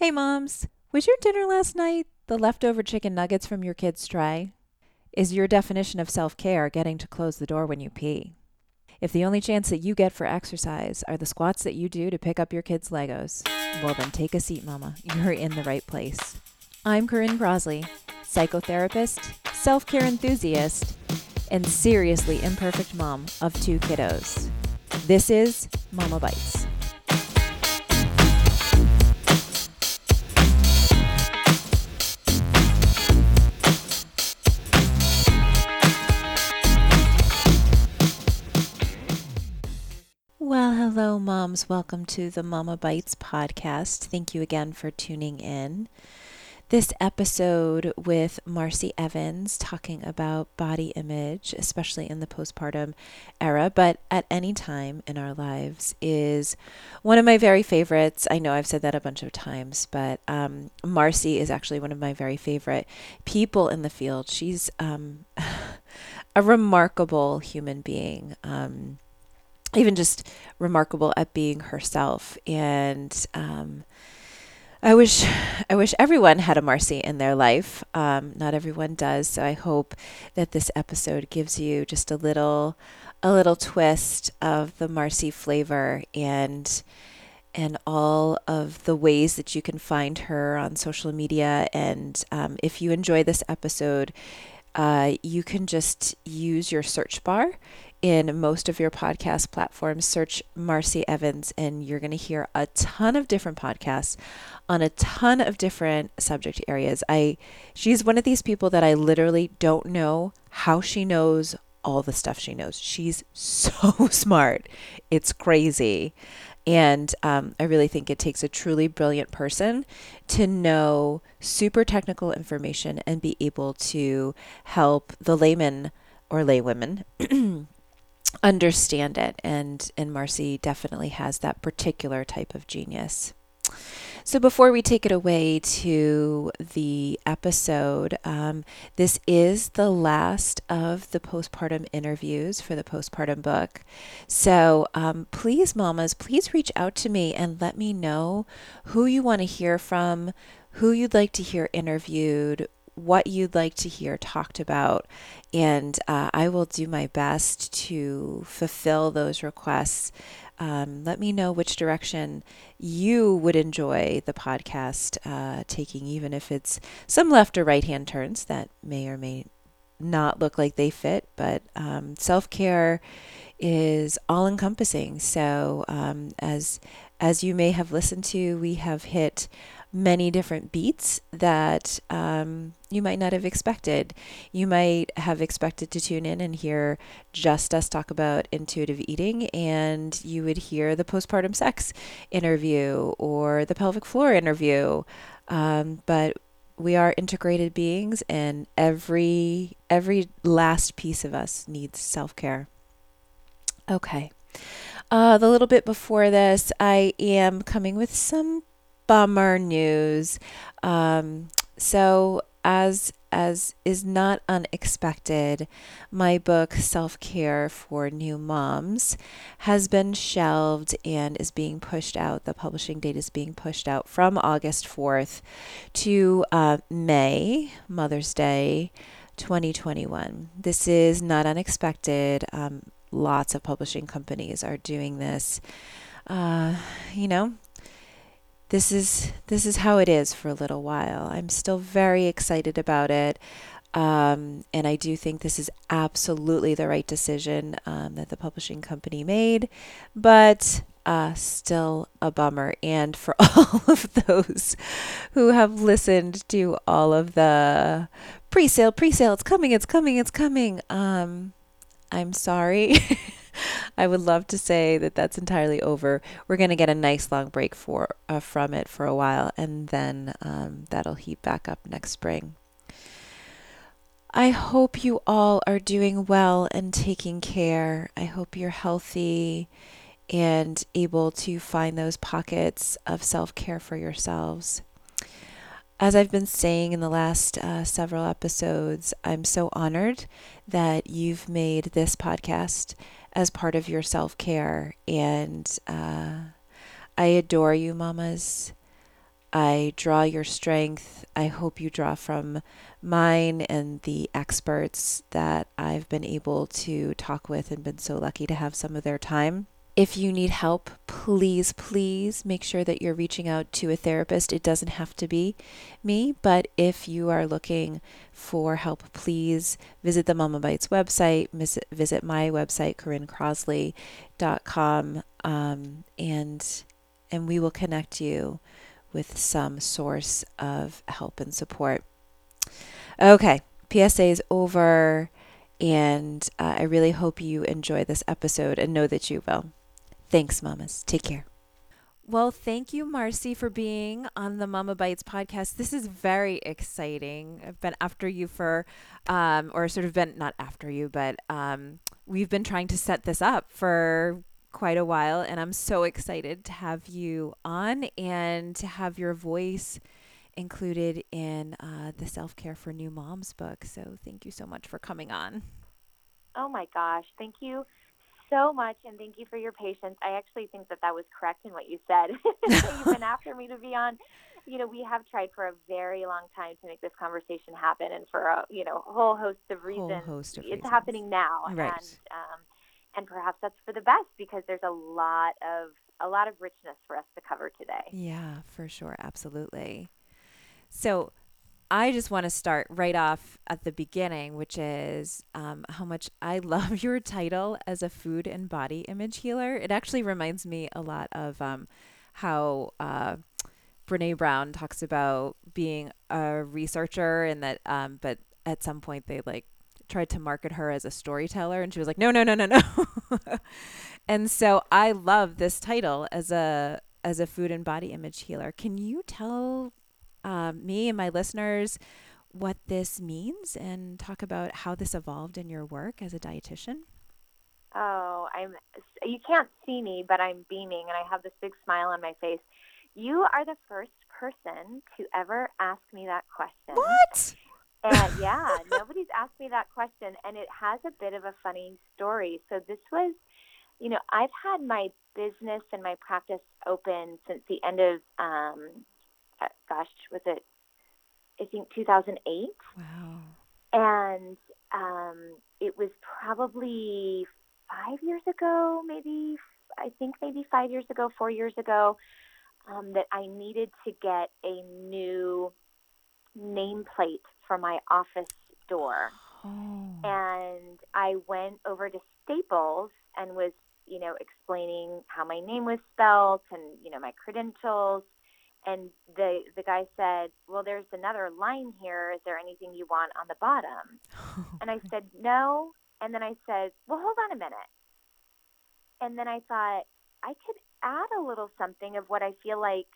Hey, moms, was your dinner last night the leftover chicken nuggets from your kid's tray? Is your definition of self care getting to close the door when you pee? If the only chance that you get for exercise are the squats that you do to pick up your kid's Legos, well, then take a seat, mama. You're in the right place. I'm Corinne Crosley, psychotherapist, self care enthusiast, and seriously imperfect mom of two kiddos. This is Mama Bites. Well, hello, moms. Welcome to the Mama Bites podcast. Thank you again for tuning in. This episode with Marci Evans talking about body image, especially in the postpartum era, but at any time in our lives, is one of my very favorites. I know I've said that a bunch of times, but um, Marci is actually one of my very favorite people in the field. She's um, a remarkable human being. Um, even just remarkable at being herself. And um, I wish I wish everyone had a Marci in their life. Um, not everyone does, so I hope that this episode gives you just a little a little twist of the Marci flavor and and all of the ways that you can find her on social media. And um, if you enjoy this episode, uh, you can just use your search bar in most of your podcast platforms. Search Marci Evans, and you're going to hear a ton of different podcasts on a ton of different subject areas. I she's one of these people that I literally don't know how she knows all the stuff she knows. She's so smart. It's crazy. And um, I really think it takes a truly brilliant person to know super technical information and be able to help the layman or laywomen understand it and and Marci definitely has that particular type of genius. So before we take it away to the episode, um, this is the last of the postpartum interviews for the postpartum book. So um, please, mamas, please reach out to me and let me know who you want to hear from, who you'd like to hear interviewed, what you'd like to hear talked about. And uh, I will do my best to fulfill those requests. Um, let me know which direction you would enjoy the podcast uh, taking, even if it's some left or right hand turns that may or may not look like they fit. But um, self care is all encompassing. So um, as as you may have listened to, we have hit many different beats that um, you might not have expected. You might have expected to tune in and hear just us talk about intuitive eating, and you would hear the postpartum sex interview or the pelvic floor interview. Um, but we are integrated beings, and every every last piece of us needs self care. Okay. Uh, the little bit before this, I am coming with some bummer news. Um, so as as is not unexpected, my book Self Care for New Moms has been shelved and is being pushed out. The publishing date is being pushed out from August 4th to uh, May, Mother's Day 2021. This is not unexpected. Um, lots of publishing companies are doing this. Uh, you know, this is this is how it is for a little while. I'm still very excited about it. Um, and I do think this is absolutely the right decision um, that the publishing company made, but uh, still a bummer. And for all of those who have listened to all of the pre sale, pre sale, it's coming, it's coming, it's coming, um, I'm sorry. I would love to say that that's entirely over. We're going to get a nice long break for uh, from it for a while, and then um, that'll heat back up next spring. I hope you all are doing well and taking care. I hope you're healthy and able to find those pockets of self care for yourselves. As I've been saying in the last uh, several episodes, I'm so honored that you've made this podcast as part of your self care. And uh, I adore you, mamas. I draw your strength. I hope you draw from mine and the experts that I've been able to talk with and been so lucky to have some of their time. If you need help, please, please make sure that you're reaching out to a therapist. It doesn't have to be me, but if you are looking for help, please visit the Mama Bites website, visit, my website, CorinneCrosley.com, um, and and we will connect you with some source of help and support. Okay, PSA is over, and uh, I really hope you enjoy this episode and know that you will. Thanks, mamas. Take care. Well, thank you, Marci, for being on the Mama Bites podcast. This is very exciting. I've been after you for, um, or sort of been not after you, but um, we've been trying to set this up for quite a while, and I'm so excited to have you on and to have your voice included in uh, the Self Care for New Moms book. So, thank you so much for coming on. Oh my gosh, thank you so much, and thank you for your patience. I actually think that that was correct in what you said. You've been after me to be on. You know, we have tried for a very long time to make this conversation happen, and for a you know a whole host of reasons, host of it's reasons. happening now, right. and um, and perhaps that's for the best because there's a lot of a lot of richness for us to cover today. Yeah, for sure, absolutely. So, I just want to start right off at the beginning, which is um, how much I love your title as a food and body image healer. It actually reminds me a lot of um, how uh, Brene Brown talks about being a researcher, and that, um, but at some point they like tried to market her as a storyteller, and she was like, no, no, no, no, no. and so I love this title as a as a food and body image healer. Can you tell um, me and my listeners what this means and talk about how this evolved in your work as a dietitian? Oh, I'm you can't see me, but I'm beaming and I have this big smile on my face. You are the first person to ever ask me that question. What? And yeah, nobody's asked me that question and it has a bit of a funny story. So this was you know, I've had my business and my practice open since the end of um, gosh, was it, I think 2008? Wow. And um, it was probably five years ago, maybe, I think maybe five years ago, four years ago, um, that I needed to get a new nameplate for my office door. Oh. And I went over to Staples and was, you know, explaining how my name was spelled and, you know, my credentials and the the guy said, "Well, there's another line here. Is there anything you want on the bottom?" and I said, "No." And then I said, "Well, hold on a minute." And then I thought I could add a little something of what I feel like.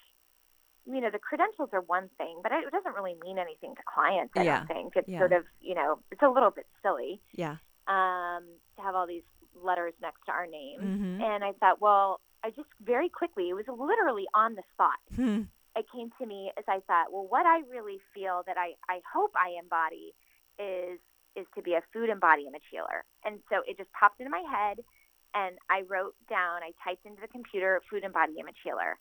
You know, the credentials are one thing, but it doesn't really mean anything to clients. I Yeah. don't think it's Yeah. sort of you know it's a little bit silly Yeah. um, to have all these letters next to our name. Mm-hmm. And I thought, well, I just very quickly, it was literally on the spot. Hmm. It came to me as I thought, well, what I really feel that I, I hope I embody is is to be a food and body image healer. And so it just popped into my head and I wrote down, I typed into the computer food and body image healer.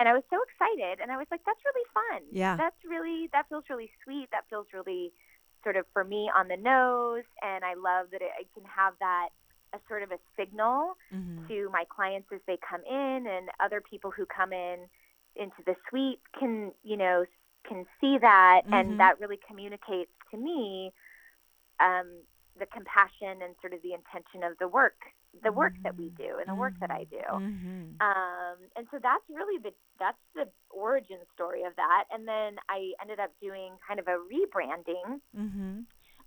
And I was so excited and I was like, that's really fun. Yeah. That's really that feels really sweet. That feels really sort of for me on the nose and I love that it, I can have that a sort of a signal Mm-hmm. to my clients as they come in and other people who come in into the suite can you know can see that Mhm. and that really communicates to me um, the compassion and sort of the intention of the work the work that we do and the work that i do Mm-hmm. um, and so that's really the that's the origin story of that and then i ended up doing kind of a rebranding Mm-hmm.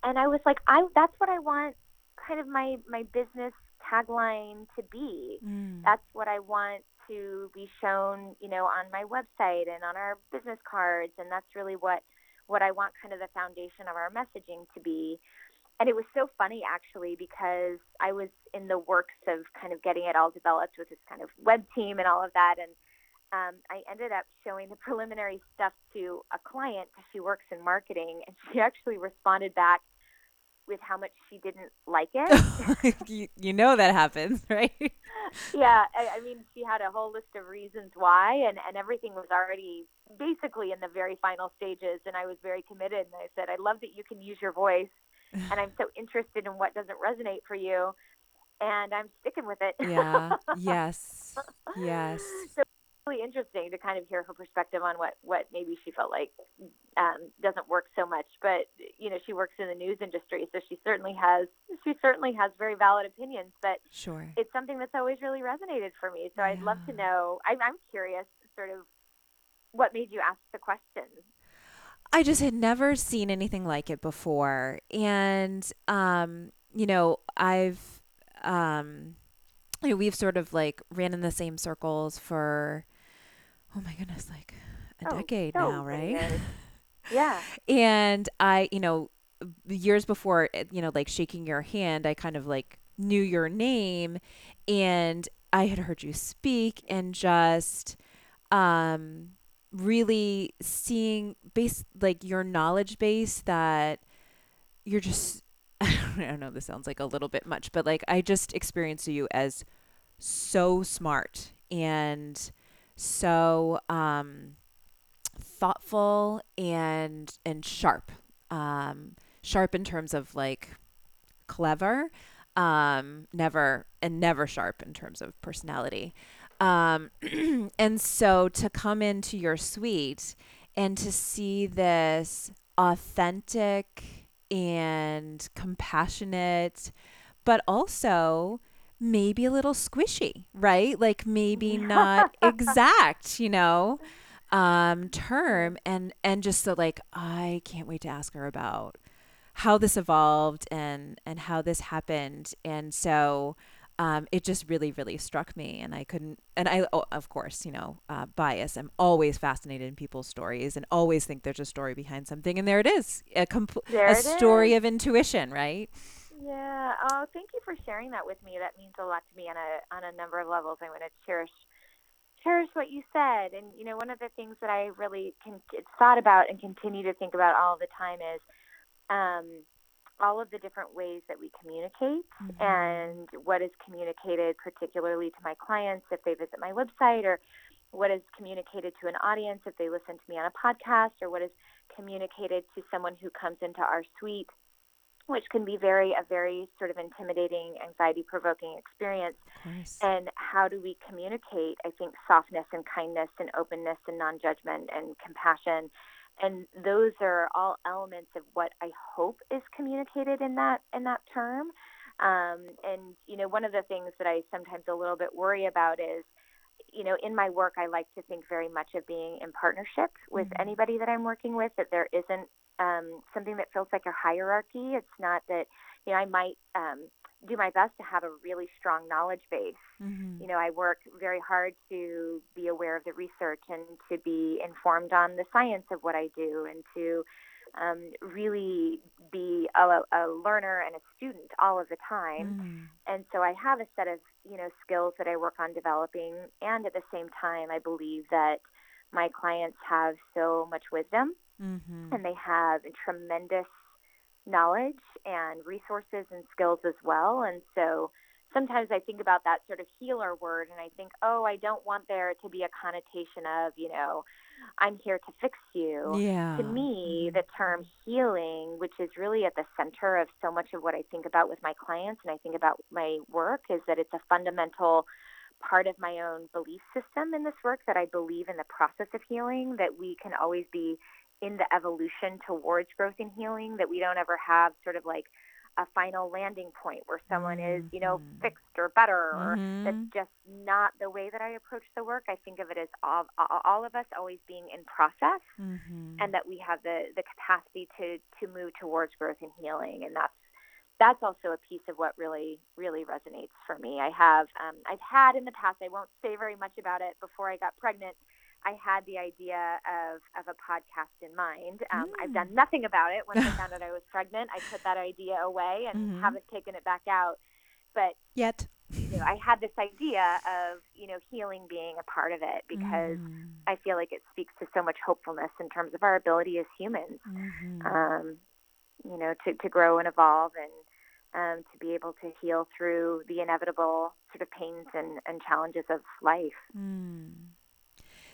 and I was like, I that's what I want kind of my my business tagline to be. Mm. That's what I want to be shown, you know, on my website and on our business cards and that's really what what I want kind of the foundation of our messaging to be. And it was so funny actually because I was in the works of kind of getting it all developed with this kind of web team and all of that and um, I ended up showing the preliminary stuff to a client she works in marketing, and she actually responded back with how much she didn't like it. you, you know that happens, right? yeah, I, I mean, she had a whole list of reasons why, and and everything was already basically in the very final stages. And I was very committed, and I said, I love that you can use your voice, and I'm so interested in what doesn't resonate for you, and I'm sticking with it. yeah. Yes. Yes. So really interesting to kind of hear her perspective on what what maybe she felt like um, doesn't work so much. But you know, she works in the news industry, so she certainly has she certainly has very valid opinions. But sure, it's something that's always really resonated for me. So yeah. I'd love to know. I'm, I'm curious, sort of, what made you ask the question. I just had never seen anything like it before, and um, you know, I've um, you know, we've sort of like ran in the same circles for oh my goodness, like a oh, decade so now, right? yeah. And I, you know, years before, eh, you know, like shaking your hand, I kind of like knew your name and I had heard you speak and just um really seeing base like your knowledge base that you're just I don't know this sounds like a little bit much but like I just experienced you as so smart and so um, thoughtful and and sharp. Um, sharp in terms of like clever, um, never and never sharp in terms of personality. Um, and so to come into your suite and to see this authentic and compassionate, but also maybe a little squishy, right? Like maybe not exact, you know, um, term and and just so like I can't wait to ask her about how this evolved and and how this happened. And so um, it just really, really struck me, and I couldn't. And I, oh, of course, you know, uh, bias. I'm always fascinated in people's stories, and always think there's a story behind something. And there it is, a, compl- a story is. of intuition, right? Yeah. Oh, thank you for sharing that with me. That means a lot to me on a on a number of levels. I'm going to cherish cherish what you said. And you know, one of the things that I really con- thought about and continue to think about all the time is um, all of the different ways that we communicate mm-hmm. and what is communicated, particularly to my clients if they visit my website, or what is communicated to an audience if they listen to me on a podcast, or what is communicated to someone who comes into our suite which can be very a very sort of intimidating, anxiety provoking experience. And how do we communicate? I think softness and kindness and openness and non judgment and compassion. And those are all elements of what I hope is communicated in that in that term. Um, and you know, one of the things that I sometimes a little bit worry about is, you know, in my work, I like to think very much of being in partnership with mm-hmm. anybody that I'm working with. That there isn't um, something that feels like a hierarchy. It's not that, you know, I might um, do my best to have a really strong knowledge base. Mm-hmm. You know, I work very hard to be aware of the research and to be informed on the science of what I do and to um, really be a, a, learner and a student all of the time. Mm-hmm. And so I have a set of, you know, skills that I work on developing. And at the same time, I believe that my clients have so much wisdom mm-hmm. and they have tremendous knowledge and resources and skills as well. And so sometimes I think about that sort of healer word and I think, oh, I don't want there to be a connotation of, you know, I'm here to fix you. Yeah. To me, mm-hmm. the term healing, which is really at the center of so much of what I think about with my clients and I think about my work, is that it's a fundamental part of my own belief system in this work that I believe in the process of healing, that we can always be in the evolution towards growth and healing, that we don't ever have sort of like a final landing point where someone is, you know, mm-hmm. fixed or better, or mm-hmm. that's just not the way that I approach the work. I think of it as all, all of us always being in process, mm-hmm. and that we have the the capacity to to move towards growth and healing, and that's that's also a piece of what really really resonates for me. I have um, I've had in the past. I won't say very much about it. Before I got pregnant, I had the idea of of a podcast in mind. Um, mm. I've done mm. nothing about it. Once I found out I was pregnant, I put that idea away and mm-hmm. haven't taken it back out. But yet, you know, I had this idea of you know healing being a part of it because mm. I feel like it speaks to so much hopefulness in terms of our ability as humans. Mm-hmm. Um, you know, to, to grow and evolve and um, to be able to heal through the inevitable sort of pains and, and challenges of life. Mm.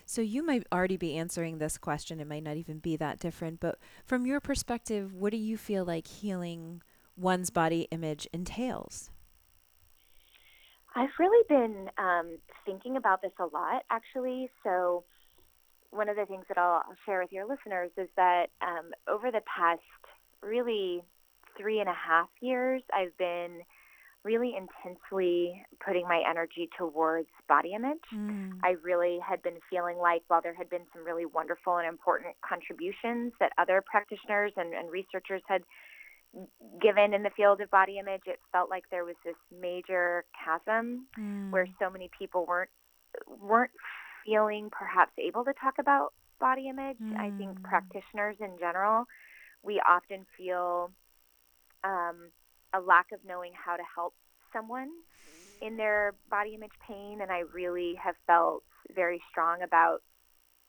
So you might already be answering this question. It might not even be that different, but from your perspective, what do you feel like healing one's body image entails? I've really been um, thinking about this a lot, actually. So, one of the things that I'll, share with your listeners is that um, over the past really three and a half years, I've been really intensely putting my energy towards body image. Mm. I really had been feeling like while there had been some really wonderful and important contributions that other practitioners and, and researchers had given in the field of body image, it felt like there was this major chasm mm. where so many people weren't weren't feeling perhaps able to talk about body image. Mm. I think mm. practitioners in general, we often feel um, a lack of knowing how to help someone in their body image pain, and I really have felt very strong about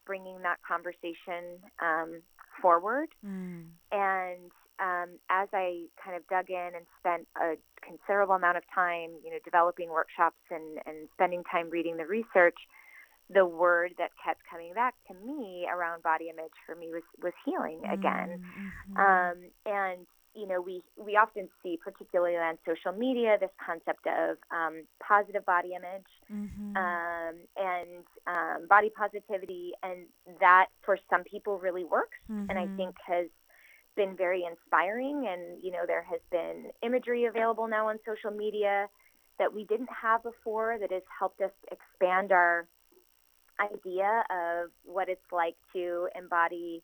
bringing that conversation um, forward. Mm. And um, as I kind of dug in and spent a considerable amount of time, you know, developing workshops and, and spending time reading the research, the word that kept coming back to me around body image for me was was healing again. Mm-hmm. Um, and you know, we we often see, particularly on social media, this concept of um, positive body image mm-hmm. um, and um, body positivity, and that for some people really works, mm-hmm. and I mm-hmm. think has been very inspiring. And, you know, there has been imagery available now on social media that we didn't have before that has helped us expand our idea of what it's like to embody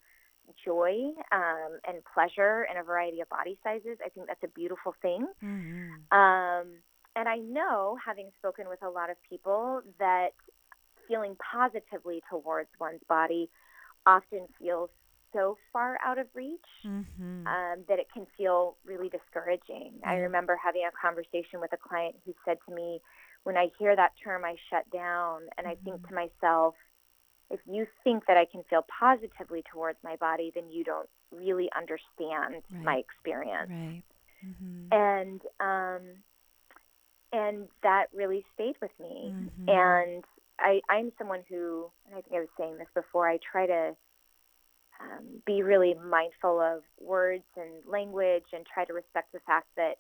joy um, and pleasure in a variety of body sizes. I think that's a beautiful thing. Mm-hmm. Um, and I know, having spoken with a lot of people, that feeling positively towards one's body often feels so far out of reach mm-hmm. um, that it can feel really discouraging. Mm-hmm. I remember having a conversation with a client who said to me, When I hear that term, I shut down and. I think mm-hmm. to myself, if you think that I can feel positively towards my body, then you don't really understand right. my experience. Right. Mm-hmm. And um, and that really stayed with me. Mm-hmm. And I, I'm someone who, and I think I was saying this before, I try to um, be really mindful of words and language and try to respect the fact that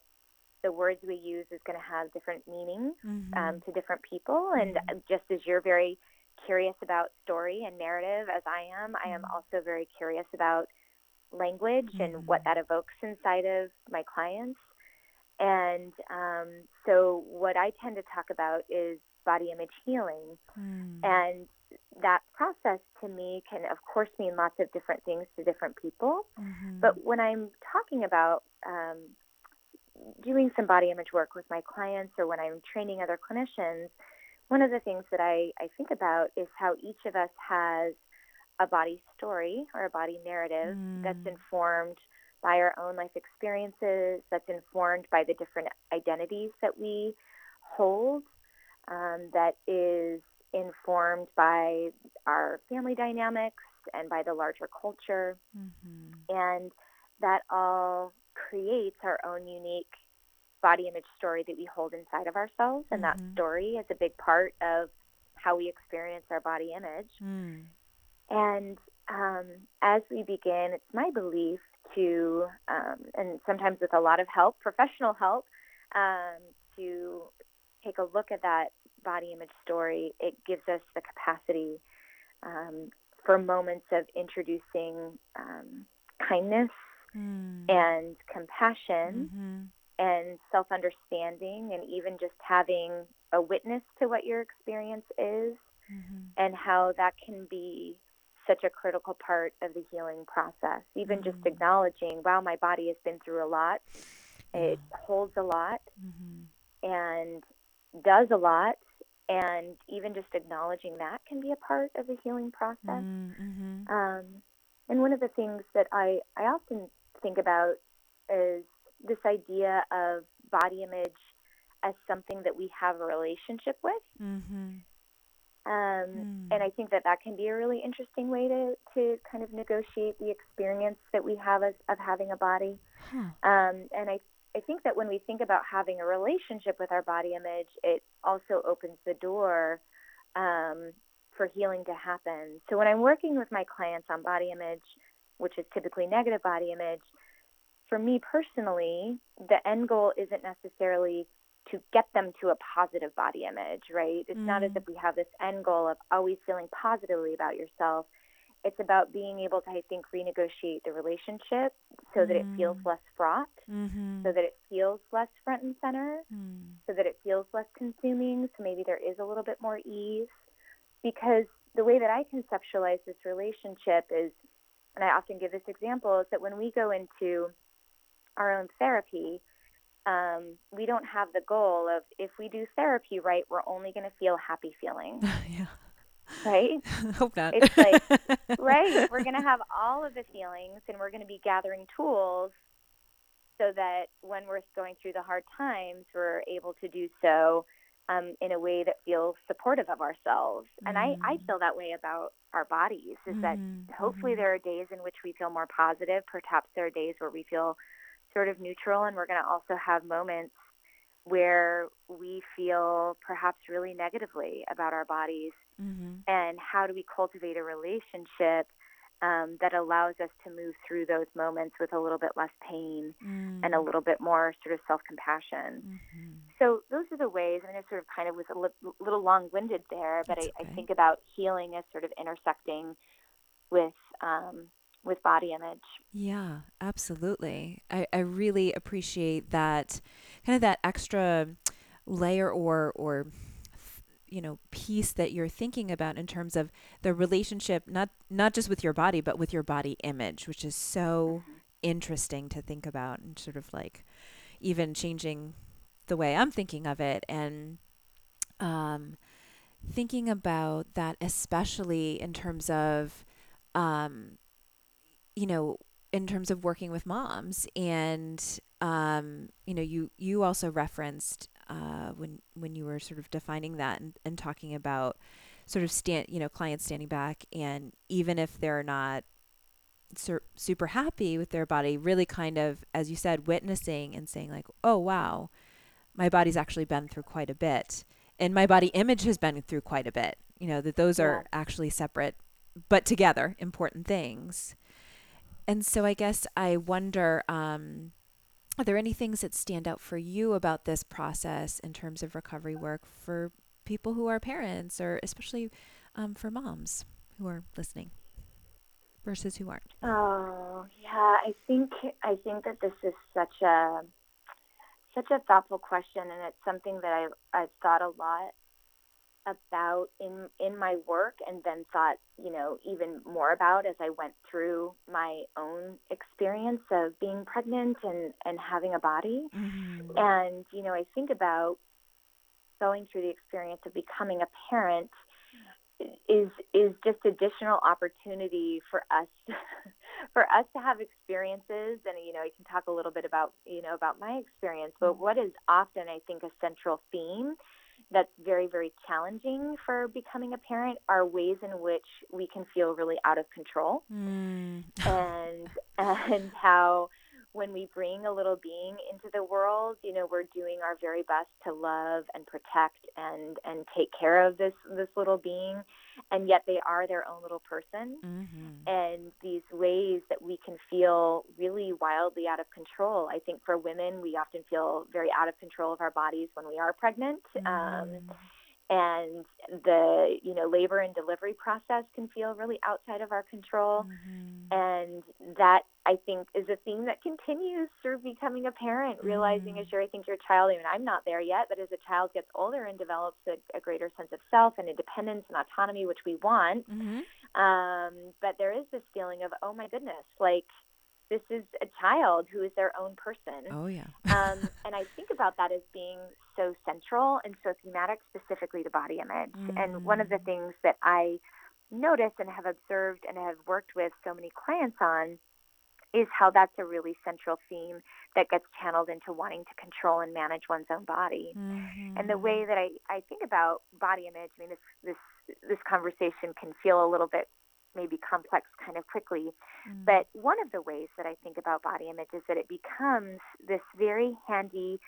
the words we use is going to have different meanings mm-hmm. um, to different people. And mm-hmm. just as you're very curious about story and narrative, as I am, mm-hmm. I am mm-hmm. also very curious about language and what mm-hmm. that evokes inside of my clients. And um, so, what I tend to talk about is body image healing. Mm. And that process to me can, of course, mean lots of different things to different people. Mm-hmm. But when I'm talking about um, doing some body image work with my clients or when I'm training other clinicians, one of the things that I, I think about is how each of us has a body story or a body narrative mm. that's informed by our own life experiences, that's informed by the different identities that we hold, um, that is informed by our family dynamics and by the larger culture. Mm-hmm. And that all creates our own unique body image story that we hold inside of ourselves. And mm-hmm. that story is a big part of how we experience our body image. Mm. And um, as we begin, it's my belief to, um, and sometimes with a lot of help, professional help, um, to take a look at that body image story, it gives us the capacity um, for moments of introducing um, kindness mm. and compassion mm-hmm. And self understanding, and even just having a witness to what your experience is mm-hmm. and how that can be such a critical part of the healing process. Even mm-hmm. just acknowledging, wow, my body has been through a lot, it holds a lot. Mm-hmm. And does a lot and even just acknowledging that can be a part of the healing process. Mm-hmm. Um, and one of the things that I, I often think about is this idea of body image as something that we have a relationship with. Mm-hmm. Um, mm. And I think that that can be a really interesting way to, to kind of negotiate the experience that we have as, of having a body. Huh. Um, and I, I think that when we think about having a relationship with our body image, it also opens the door um, for healing to happen. So when I'm working with my clients on body image, which is typically negative body image, for me personally, the end goal isn't necessarily to get them to a positive body image, right? It's mm. not as mm. if we have this end goal of always feeling positively about yourself. It's about being able to, I think, renegotiate the relationship so mm. that it feels mm. less fraught, mm-hmm. so that it feels less front and center, mm. so that it feels less consuming. So maybe there is a little bit more ease. Because the way that I conceptualize this relationship is, and I often give this example, is that when we go into our own therapy, um, we don't have the goal of if we do therapy right, we're only going to feel happy feelings. yeah. Right? Hope not. It's like, right, we're going to have all of the feelings and we're going to be gathering tools so that when we're going through the hard times, we're able to do so um, in a way that feels supportive of ourselves. And I, I mm. feel that way about our bodies is mm. that hopefully mm-hmm. there are days in which we feel more positive. Perhaps there are days where we feel sort of neutral, and we're going to also have moments where we feel perhaps really negatively about our bodies. Mm-hmm. And how do we cultivate a relationship um, that allows us to move through those moments with a little bit less pain mm. and a little bit more sort of self compassion? Mm-hmm. So, those are the ways. I mean, I sort of kind of was a li- little long winded there, but I, okay. I, think about healing as sort of intersecting with um, with body image. Yeah, absolutely. I, I really appreciate that kind of that extra layer or or you know piece that you're thinking about in terms of the relationship not not just with your body but with your body image which is so mm-hmm. interesting to think about and sort of like even changing the way I'm thinking of it and um thinking about that especially in terms of um you know, in terms of working with moms and um, you know, you you also referenced uh, when when you were sort of defining that and, and talking about sort of stand, you know, clients standing back and even if they're not sur- super happy with their body, really kind of, as you said, witnessing and saying like, oh wow, my body's actually been through quite a bit, and my body image has been through quite a bit. You know that those yeah. are actually separate, but together important things. And so I guess I wonder um, are there any things that stand out for you about this process in terms of recovery work for people who are parents or especially um, for moms who are listening versus who aren't? Oh, yeah, I think I think that this is such a such a thoughtful question and it's something that I've I've thought a lot about in in my work and then thought you know even more about as I went through my own experience of being pregnant and and having a body mm-hmm. and you know I think about going through the experience of becoming a parent is is just additional opportunity for us for us to have experiences and you know I can talk a little bit about you know about my experience but mm-hmm. what is often I think a central theme that's very, very challenging for becoming a parent are ways in which we can feel really out of control. Mm. and and how when we bring a little being into the world, you know, we're doing our very best to love and protect and and take care of this this little being, and yet they are their own little person. Mm-hmm. And these ways that we can feel really wildly out of control. I think for women, we often feel very out of control of our bodies when we are pregnant. Mm. Um, and the you know labor and delivery process can feel really outside of our control mm-hmm. and that i think is a theme that continues through becoming a parent realizing as you're i think your child mean i'm not there yet but as a child gets older and develops a, a greater sense of self and independence and autonomy which we want mm-hmm. um, but there is this feeling of oh my goodness like this is a child who is their own person. Oh, yeah. um, and I think about that as being so central and so thematic, specifically to body image. Mm-hmm. And one of the mm. things that I notice and have observed and have worked with so many clients on is how that's a really central theme that gets channeled into wanting to control and manage one's own body. Mm-hmm. And the way that I, I think about body image, I mean, this, this, this conversation can feel a little bit maybe complex kind of quickly. Mm. But one of the ways that I think about body image is that it becomes this very handy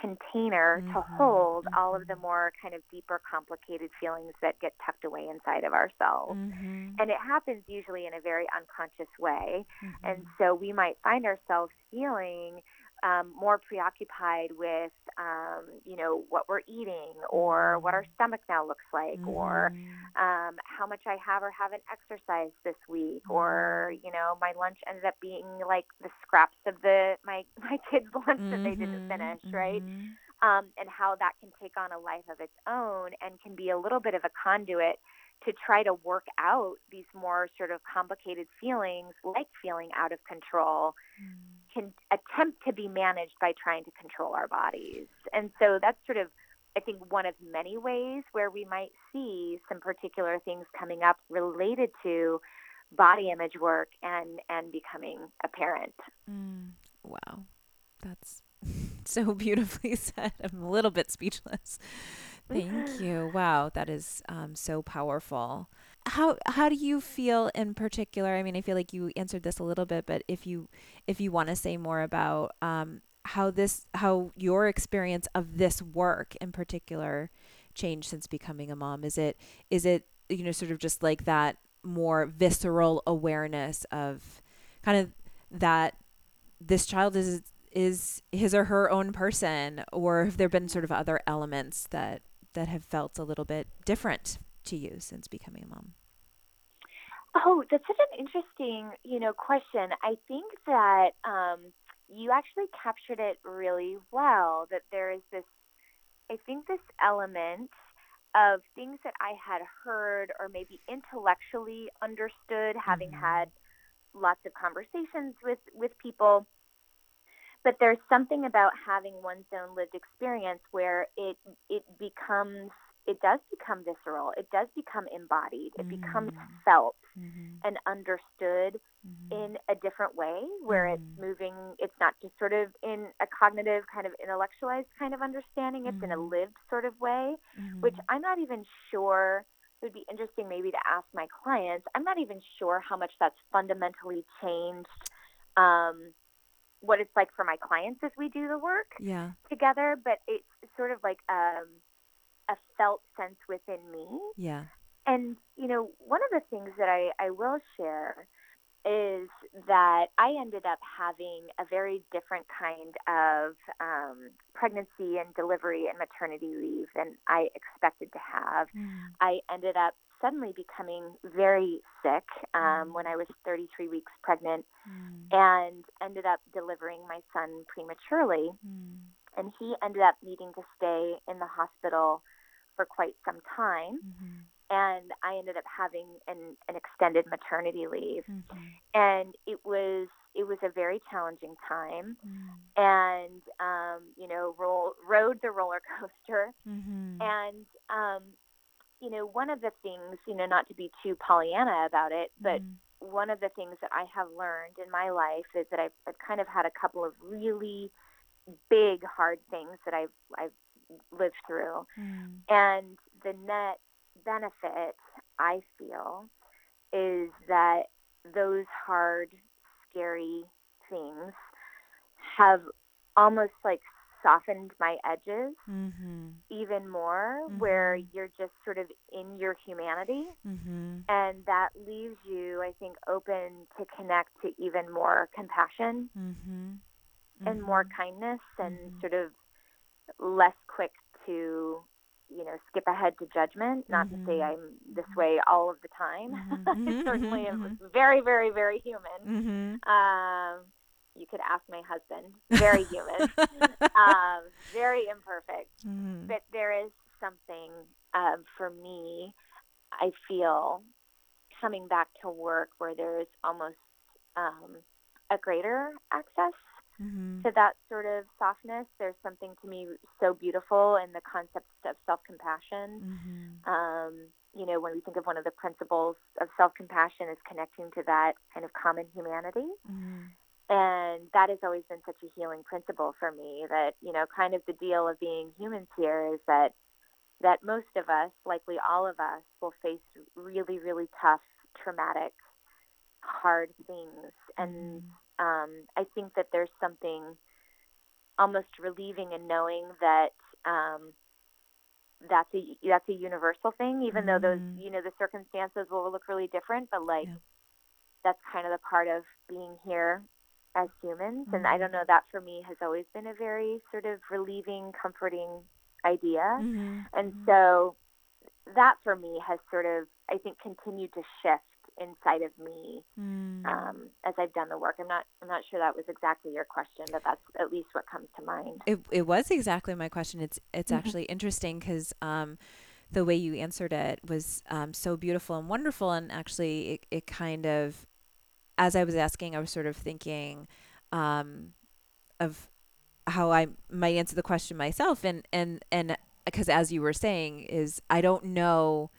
container to Mhm, hold all of the more kind of deeper, complicated feelings that get tucked away inside of ourselves. Mhm, And it happens usually in a very unconscious way. And mhm. so we might find ourselves feeling um, more preoccupied with, um, you know, what we're eating or what our Mhm. stomach now looks like or Mhm. um, how much I have or haven't exercised this week, or Mhm. you know, my lunch ended up being like the scraps of the my my kids' lunch that they didn't Mhm, finish, right? mhm. Um, and how that can take on a life of its own and can be a little bit of a conduit to try to work out these more sort of complicated feelings, like feeling out of control. Can attempt to be managed by trying to control our bodies. And so that's sort of, I think, one of many ways where we might see some particular things coming up related to body image work and and becoming a parent. Mm. Wow. That's so beautifully said. I'm a little bit speechless. Thank you. Wow, that is um, so powerful. How how do you feel in particular? I mean, I feel like you answered this a little bit, but if you if you want to say more about um, how this how your experience of this work in particular changed since becoming a mom, is it is it you know sort of just like that more visceral awareness of kind of that this child is is his or her own person or have there been sort of other elements that that have felt a little bit different to you since becoming a mom Oh, that's such an interesting, you know, question. I think that um, you actually captured it really well. That there is this, I think, this element of things that I had heard or maybe intellectually understood, having Mhm. had lots of conversations with with people. But there's something about having one's own lived experience where it it becomes it does become visceral. It does become embodied. It becomes Mm. felt Mhm. and understood Mhm. in a different way where it's Mhm. moving it's not just sort of in a cognitive kind of intellectualized kind of understanding it's in a Mhm. lived sort of way which Mhm. i'm not even sure it would be interesting maybe to ask my clients i'm not even sure how much that's fundamentally changed um, what it's like for my clients as we do the work yeah together but it's sort of like um, a felt sense within me yeah and, you know, one of the things that I, I will share is that I ended up having a very different kind of um, pregnancy and delivery and maternity leave than I expected to have. Mm. I ended up suddenly becoming very sick um, when I was 33 weeks pregnant Mm. and ended up delivering my son prematurely. Mm. And he ended up needing to stay in the hospital for quite some time Mhm. and I ended up having an, an extended maternity leave. Mhm. And it was it was a very challenging time, Mm. and um, you know, roll, rode the roller coaster. Mhm. And um, you know, one of the things, you know, not to be too Pollyanna about it, but Mhm. one of the things that I have learned in my life is that I've, I've kind of had a couple of really big, hard things that I've I've lived through, Mm. and the net benefit, I feel, is that those hard, scary things have almost like softened my edges Mhm. even more, where Mhm. you're just sort of in your humanity. Mhm. And that leaves you, I think, open to connect to even more compassion Mhm. and more Mhm. kindness and Mhm. sort of less quick to you know skip ahead to judgment not to say Mhm. i'm this way all of the time Mhm. i Mhm. certainly am Mhm. very very very human Mhm. um you could ask my husband very human um very imperfect Mhm. but there is something um for me i feel coming back to work where there is almost um a greater access Mhm. to that sort of softness. There's something to me so beautiful in the concept of self compassion. Mhm. Um, you know, when we think of one of the principles of self compassion is connecting to that kind of common humanity. Mhm. And that has always been such a healing principle for me that, you know, kind of the deal of being humans here is that that most of us, likely all of us, will face really, really tough traumatic, hard things. And mm. Um, I think that there's something almost relieving in knowing that um, that's a that's a universal thing, even mm. though those mm. you know the circumstances will look really different. But like yeah. that's kind of the part of being here as humans. Mm-hmm. And I don't know, that for me has always been a very sort of relieving, comforting idea. Mm-hmm. And mm-hmm. so that for me has sort of, I think, continued to shift inside of me mm. um, as I've done the work. I'm not I'm not sure that was exactly your question, but that's at least what comes to mind. It it was exactly my question. It's it's mm-hmm. actually interesting because um, the way you answered it was um, so beautiful and wonderful, and actually it it kind of as I was asking, I was sort of thinking um, of how I might answer the question myself, and and and because as you were saying, is I don't know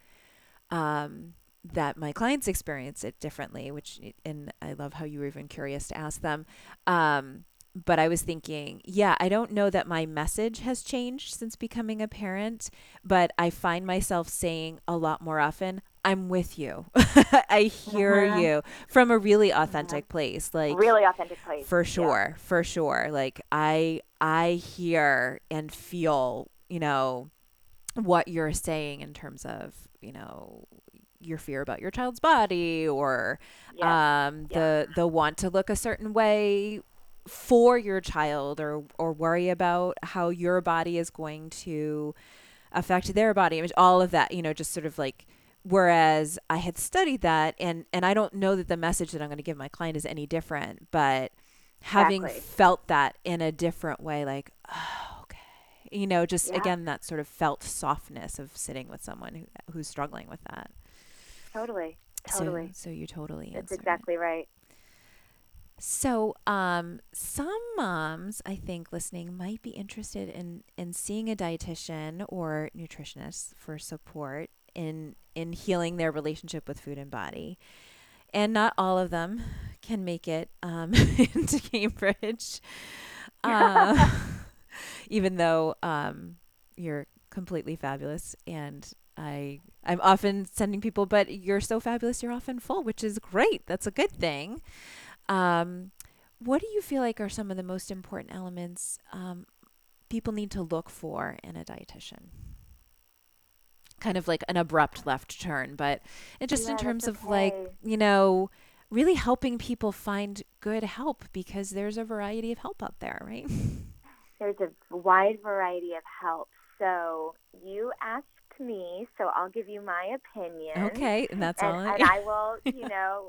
um, that my clients experience it differently, which and I love how you were even curious to ask them. Um, but I was thinking, yeah, I don't know that my message has changed since becoming a parent, but I find myself saying a lot more often, I'm with you. I hear uh-huh. you from a really uh-huh. authentic uh-huh. place. Like really authentic place. For sure. Yeah. For sure. Like I I hear and feel, you know, what you're saying in terms of, you know, your fear about your child's body or yeah. um yeah. the the want to look a certain way for your child or or worry about how your body is going to affect their body image all of that you know just sort of like whereas I had studied that and and I don't know that the message that I'm going to give my client is any different but having exactly. felt that in a different way like oh, okay you know just yeah. again that sort of felt softness of sitting with someone who, who's struggling with that totally totally so, so you totally that's exactly it. right so, um, some moms, I think, listening might be interested in in seeing a dietitian or nutritionist for support in in healing their relationship with food and body. And not all of them can make it um, into Cambridge, uh, even though um, you're completely fabulous. And I I'm often sending people, but you're so fabulous, you're often full, which is great. That's a good thing. Um, what do you feel like are some of the most important elements um, people need to look for in a dietitian? Kind of like an abrupt left turn, but it just yeah, in terms okay. of like, you know, really helping people find good help because there's a variety of help out there, right? There's a wide variety of help. So you asked me, so I'll give you my opinion. Okay, and that's and, all. I and I will, you know,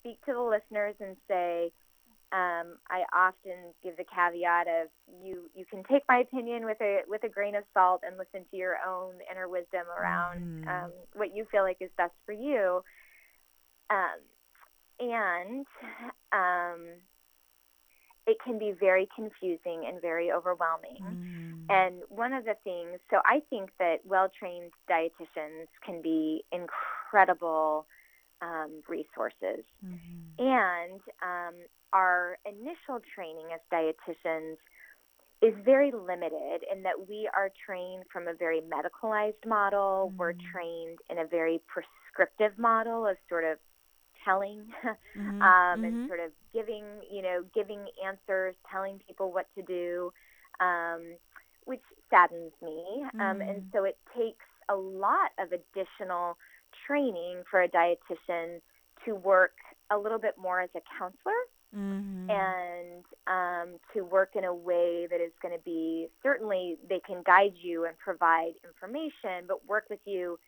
speak to the listeners and say, um, I often give the caveat of you you can take my opinion with a with a grain of salt and listen to your own inner wisdom around mm. um, what you feel like is best for you. Um, and um, it can be very confusing and very overwhelming. Mm. And one of the things, so I think that well trained dietitians can be incredible um, resources. Mm-hmm. And um, our initial training as dietitians is very limited in that we are trained from a very medicalized model. Mm-hmm. We're trained in a very prescriptive model of sort of telling mm-hmm. um, and mm-hmm. sort of giving, you know, giving answers, telling people what to do, um, which saddens me. Um, and mm. so it takes a lot of additional training for a dietitian to work a little bit more as a counselor mm-hmm. and um, to work in a way that is going to be certainly they can guide you and provide information, but work with you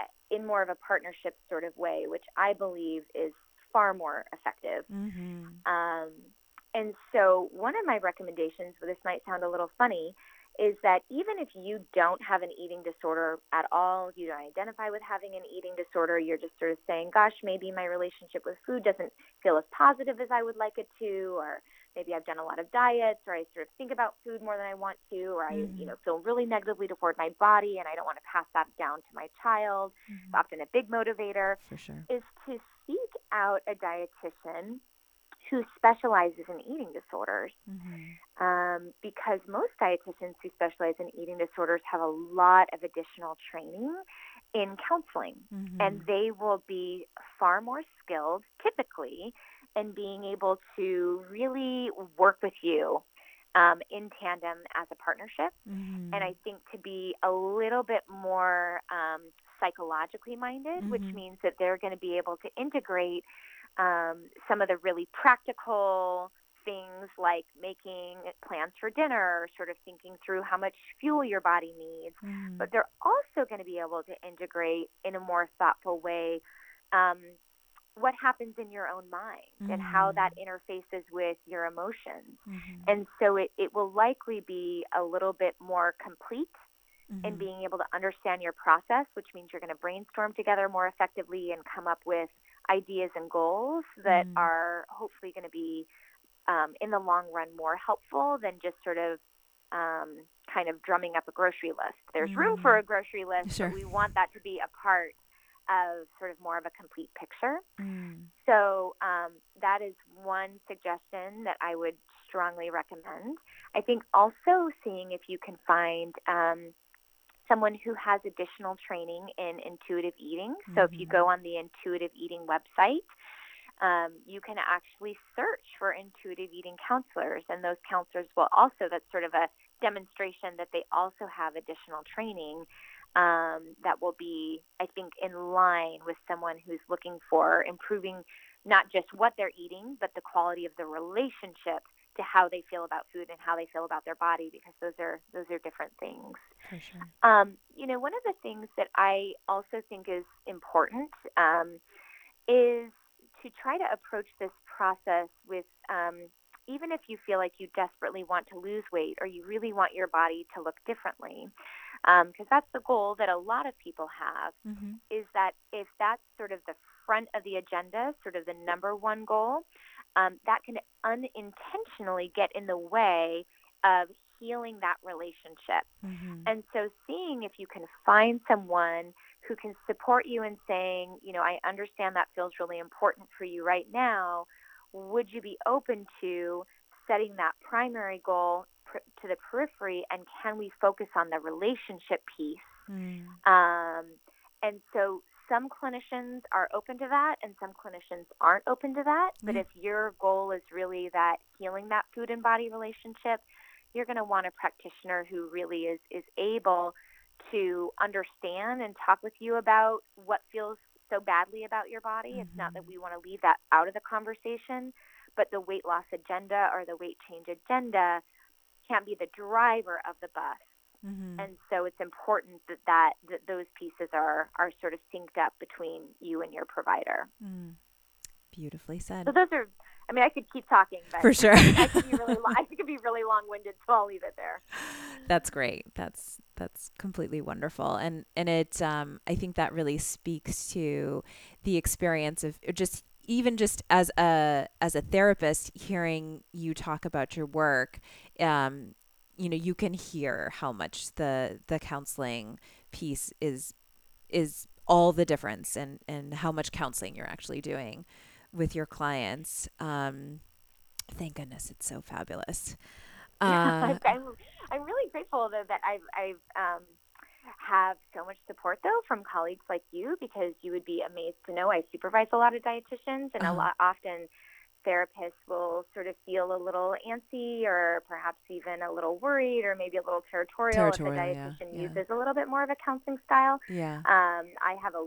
uh, in more of a partnership sort of way, which I believe is far more effective. Mm-hmm. Um, and so, one of my recommendations, well, this might sound a little funny, is that even if you don't have an eating disorder at all, you don't identify with having an eating disorder, you're just sort of saying, gosh, maybe my relationship with food doesn't feel as positive as I would like it to, or maybe I've done a lot of diets, or I sort of think about food more than I want to, or I, mm-hmm. you know, feel really negatively toward my body and I don't want to pass that down to my child. Mm-hmm. It's often a big motivator. For sure. Is to seek out a dietitian who specializes in eating disorders mm-hmm. um, because most dietitians who specialize in eating disorders have a lot of additional training in counseling, mm-hmm. and they will be far more skilled, typically, in being able to really work with you um, in tandem as a partnership. Mm-hmm. And I think to be a little bit more um, psychologically minded, mm-hmm. which means that they're going to be able to integrate um, some of the really practical things like making plans for dinner, sort of thinking through how much fuel your body needs. Mm. But they're also going to be able to integrate in a more thoughtful way um, what happens in your own mind mm-hmm. and how that mm. interfaces with your emotions. Mm-hmm. And so it, it will likely be a little bit more complete mm-hmm. in being able to understand your process, which means you're going to brainstorm together more effectively and come up with ideas and goals that mm. are hopefully going to be, um, in the long run, more helpful than just sort of um, kind of drumming up a grocery list. There's room for a grocery list, sure. but we want that to be a part of sort of more of a complete picture. Mm. So um, that is one suggestion that I would strongly recommend. I think also seeing if you can find um, someone who has additional training in intuitive eating. Mm-hmm. So if you go mm-hmm. on the intuitive eating website, um, you can actually search for intuitive eating counselors, and those counselors will also, that's sort of a demonstration that they also have additional training um, that will be, I think, in line with someone who's looking for improving not just what they're eating, but the quality of the relationship to how they feel about food and how they feel about their body, because those are those are different things. For sure. Um, you know, one of the things that I also think is important um, is to try to approach this process with um, even if you feel like you desperately want to lose weight or you really want your body to look differently because um, that's the goal that a lot of people have mm-hmm. is that if that's sort of the front of the agenda sort of the number one goal um, that can unintentionally get in the way of healing that relationship mm-hmm. and so seeing if you can find someone who can support you in saying you know i understand that feels really important for you right now would you be open to setting that primary goal to the periphery and can we focus on the relationship piece mm. um, and so some clinicians are open to that and some clinicians aren't open to that but if your goal is really that healing that food and body relationship you're going to want a practitioner who really is is able to understand and talk with you about what feels so badly about your body. Mm-hmm. It's not that mm-hmm. we want to leave that out of the conversation, but the weight loss agenda or the weight change agenda can't be the driver of the bus. Mm-hmm. And so it's important that, that that those pieces are are sort of synced up between you and your provider. Mm. Beautifully said. So those are I mean, I could keep talking, but for sure, I could be really long. I could be really long-winded, so I'll leave it there. That's great. That's that's completely wonderful, and and it um, I think that really speaks to the experience of just even just as a as a therapist, hearing you talk about your work, um, you know, you can hear how much the the counseling piece is is all the difference and and how much counseling you're actually doing with your clients. Um, thank goodness it's so fabulous. Uh, I'm, I'm really grateful though that I've, I've um, have so much support though from colleagues like you because you would be amazed to know I supervise a lot of dietitians and uh-huh. a lot often therapists will sort of feel a little antsy or perhaps even a little worried or maybe a little territorial, territorial if the dietitian yeah, uses yeah. a little bit more of a counseling style. Yeah. Um, I have a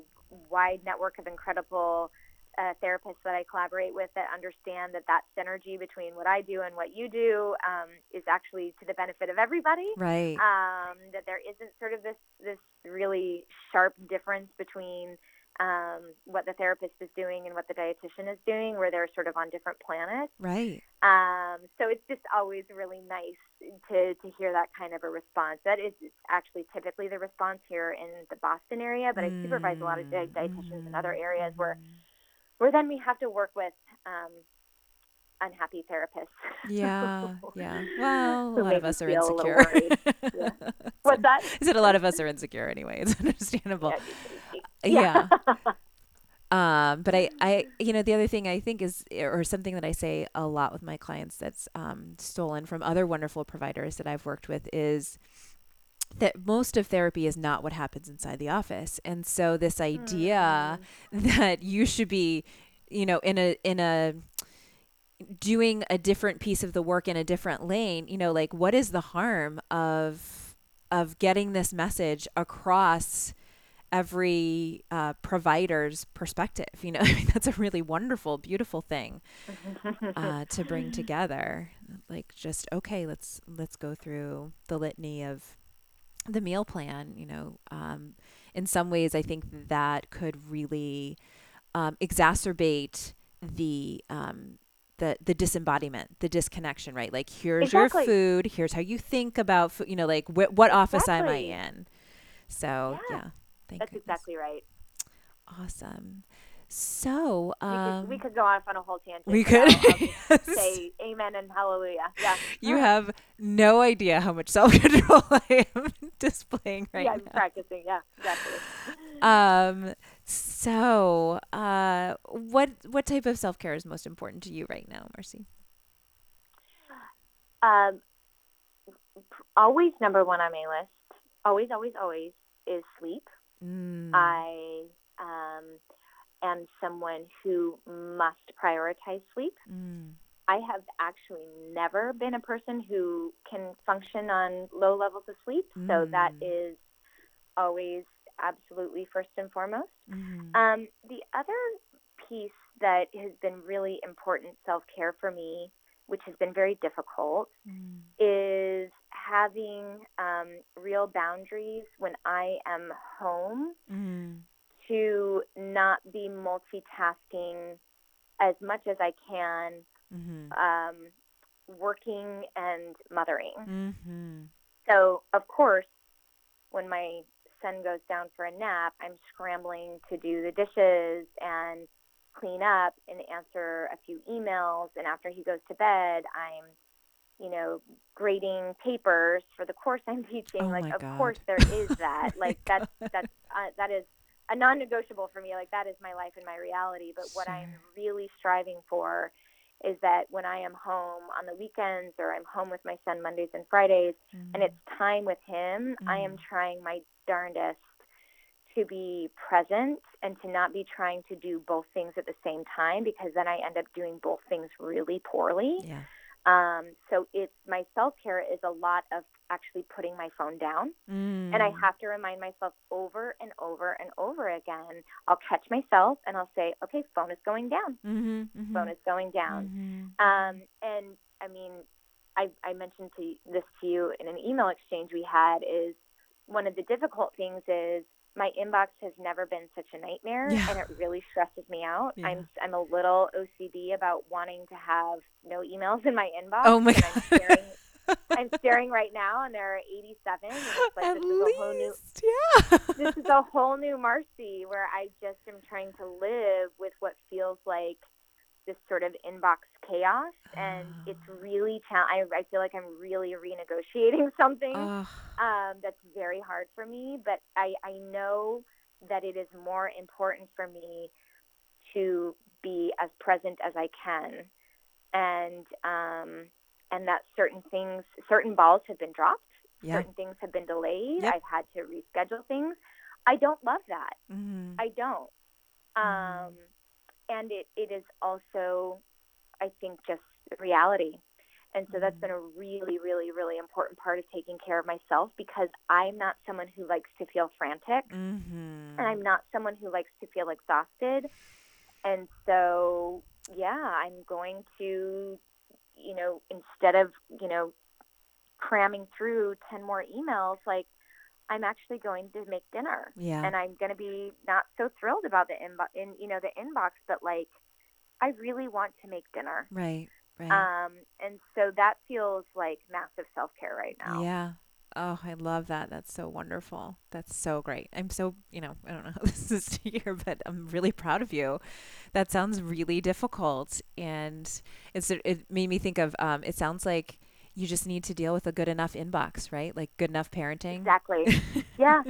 wide network of incredible uh, therapists that I collaborate with that understand that that synergy between what I do and what you do um, is actually to the benefit of everybody. Right. Um, that there isn't sort of this this really sharp difference between um, what the therapist is doing and what the dietitian is doing, where they're sort of on different planets. Right. Um, so it's just always really nice to to hear that kind of a response. That is actually typically the response here in the Boston area, but I supervise a lot of dietitians in other areas where mm-hmm where then we have to work with um, unhappy therapists. Yeah, yeah. Well, a lot of us are insecure. yeah. What's that? Is it a lot of us are insecure anyway? It's understandable. Yeah. Yeah. um, but I, I, you know, the other thing I think is, or something that I say a lot with my clients that's um, stolen from other wonderful providers that I've worked with is that most of therapy is not what happens inside the office. And so this idea mm. that you should be, you know, in a in a doing a different piece of the work in a different lane, you know, like what is the harm of of getting this message across every uh, provider's perspective. You know, I mean, that's a really wonderful, beautiful thing uh, to bring together. Like, just okay, let's let's go through the litany of the meal plan. You know, um, in some ways, I think that could really um, exacerbate the um, the the disembodiment, the disconnection, right? Like here's exactly. your food, here's how you think about food, you know, like wh- what office exactly. am I in? So, yeah. yeah Thank That's goodness. exactly right. Awesome. So um, we, could, we, um, could, go off on a whole tangent. We could yes. say amen and hallelujah. Yeah. You have no idea how much self control I am displaying right yeah, now. Yeah, I'm practicing. Yeah, exactly. Um. So, uh, what what type of self care is most important to you right now, Marci? Um, always number one on my list. Always, always, always is sleep. Mm. I um, am someone who must prioritize sleep. Mm. I have actually never been a person who can function on low levels of sleep. Mm. So that mm. always absolutely first and foremost. Mm. Um, the other piece that has been really important self care for me, which has been very difficult, mm. is having um, real boundaries when I am home mm. to not be multitasking as much as I can, mm-hmm. um, working and mothering. Mm-hmm. So, of course, when my son goes down for a nap, I'm scrambling to do the dishes and clean up and answer a few emails. And after he goes to bed, I'm you know, grading papers for the course I'm teaching. Oh like, of God. course, there is that. like, that's that's uh, that is a non-negotiable for me. Like, that is my life and my reality. But sure. what I'm really striving for is that when I am home on the weekends or I'm home with my son Mondays and Fridays, mm. and it's time with him, mm. I am mm. trying my darndest to be present and to not be trying to do both things at the same time because then I end up doing both things really poorly. Yeah. Um, so it's my self care is a lot of actually putting my phone down, mm. and I mm. have to remind myself over and over and over again. I'll catch myself and I'll say, "Okay, phone is going down. Mm-hmm, mm-hmm. Phone is going down." Mm-hmm. Um, and I mean, I, I mentioned to this to you in an email exchange we had is one of the difficult things is my inbox has never been such a nightmare yeah. and it really stresses me out. Yeah. I'm I'm a little OCD about wanting to have no emails in my inbox. Oh my god. I'm staring, I'm staring right now and there are 87 and it's like At this least, is a whole new yeah. this is a whole new Marci where I just am trying to live with what feels like this sort of inbox chaos and it's really cha- I, I feel like i'm really renegotiating something um, that's very hard for me but I, I know that it is more important for me to be as present as i can and um, and that certain things certain balls have been dropped yep. certain things have been delayed yep. i've had to reschedule things i don't love that mm-hmm. i don't mm-hmm. And it, it is also, I think, just reality. And so that's mm-hmm. been a really, really, really important part of taking care of myself because I'm not someone who likes to feel frantic. Mm-hmm. And I'm not someone who likes to feel exhausted. And so, yeah, I'm going to, you know, instead of, you know, cramming through 10 more emails, like, I'm actually going to make dinner. Yeah. And I'm going to be not so thrilled about the inbox, in you know, the inbox, but like, I really want to make dinner. Right. Right. Um, and so that feels like massive self care right now. Yeah. Oh, I love that. That's so wonderful. That's so great. I'm so, you know, I don't know how this is to hear, but I'm really proud of you. That sounds really difficult. And it's, it made me think of, um, it sounds like you just need to deal with a good enough inbox, right? Like good enough parenting. Exactly. yeah.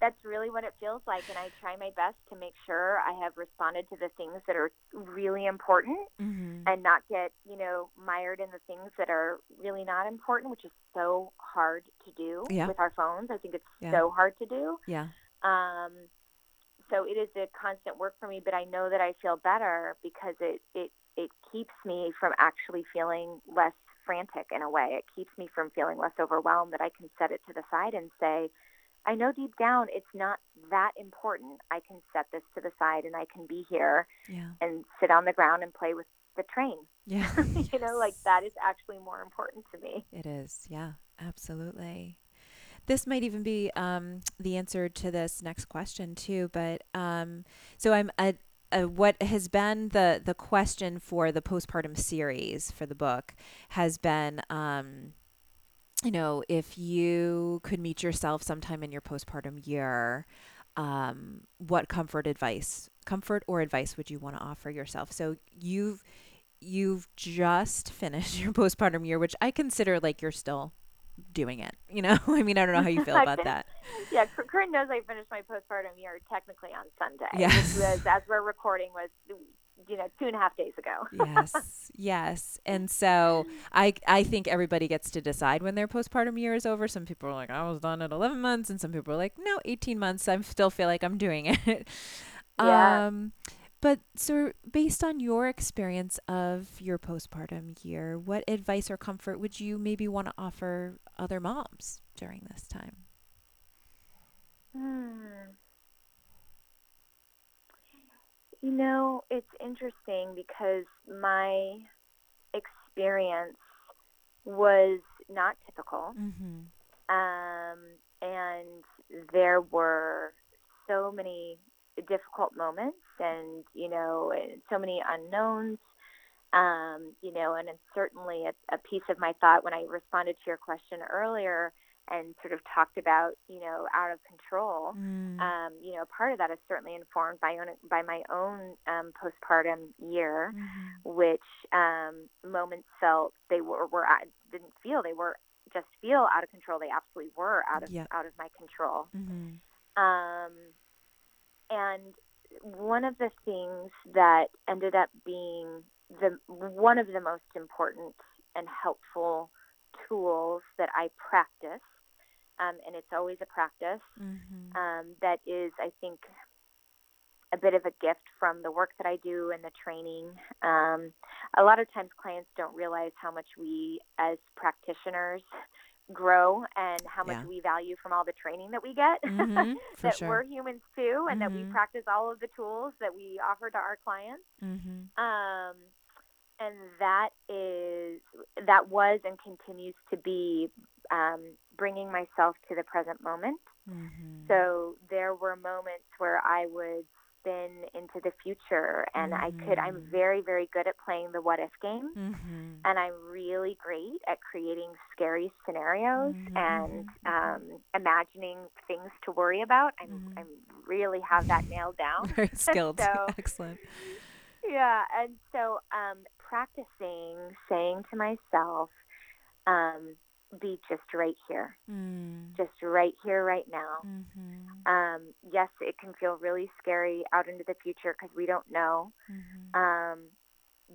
that's really what it feels like. And I try my best to make sure I have responded to the things that are really important Mm-hmm. and not get, you know, mired in the things that are really not important, which is so hard to do Yeah. with our phones. I think it's Yeah. so hard to do. Yeah. Um, so it is a constant work for me, but I know that I feel better because it, it, it keeps me from actually feeling less frantic in a way. It keeps me from feeling less overwhelmed that I can set it to the side and say, I know deep down it's not that important. I can set this to the side and I can be here Yeah. and sit on the ground and play with the train. Yeah. you know, like that is actually more important to me. It is. Yeah, absolutely. This might even be um, the answer to this next question too. But um, so I'm uh uh what has been the the question for the postpartum series for the book has been. Um, you know, if you could meet yourself sometime in your postpartum year, um, what comfort advice, comfort or advice would you want to offer yourself? So you've you've just finished your postpartum year, which I consider like you're still doing it. You know, I mean, I don't know how you feel about that. Yeah, Corinne knows I finished my postpartum year technically on Sunday. Yes. Was, as we're recording, was you know two and a half days ago. yes, yes. And so I I think everybody gets to decide when their postpartum year is over. Some people are like, I was done at 11 months, and some people are like, no, 18 months. I still feel like I'm doing it. Yeah. Um, but so based on your experience of your postpartum year, what advice or comfort would you maybe want to offer other moms during this time? Hmm. You know, it's interesting because my experience was not typical. Mm-hmm. um, and there were so many difficult moments and you know so many unknowns um, you know and it's certainly a, a piece of my thought when i responded to your question earlier and sort of talked about you know out of control Mm. um, you know part of that is certainly informed by own by my own um, postpartum year Mhm. which um, moments felt they were were at, didn't feel they were just feel out of control. They absolutely were out of Yeah. out of my control. Mhm. Um, and one of the things that ended up being the one of the most important and helpful tools that I practice, um, and it's always a practice Mhm. um, that is, I think, a bit of a gift from the work that I do and the training. Um, a lot of times, clients don't realize how much we, as practitioners, grow and how much Yeah. we value from all the training that we get. Mhm. For that sure. we're humans too, and that we Mhm. practice all of the tools that we offer to our clients. Mhm. Um, and that is that was and continues to be um, bringing myself to the present moment. Mhm. So there were moments where I would into the future, and I could. I'm Mhm. very, very good at playing the what if game, Mhm. and I'm really great at creating scary scenarios Mhm, and um, imagining things to worry about. I'm, Mhm. I'm really have that nailed down. Very skilled. So- Excellent. yeah, and so um, practicing saying to myself, um, "Be just right here, Mm. just right here, right now." Mhm. um, yes, it can feel really scary out into the future because we don't know. Mhm. Um,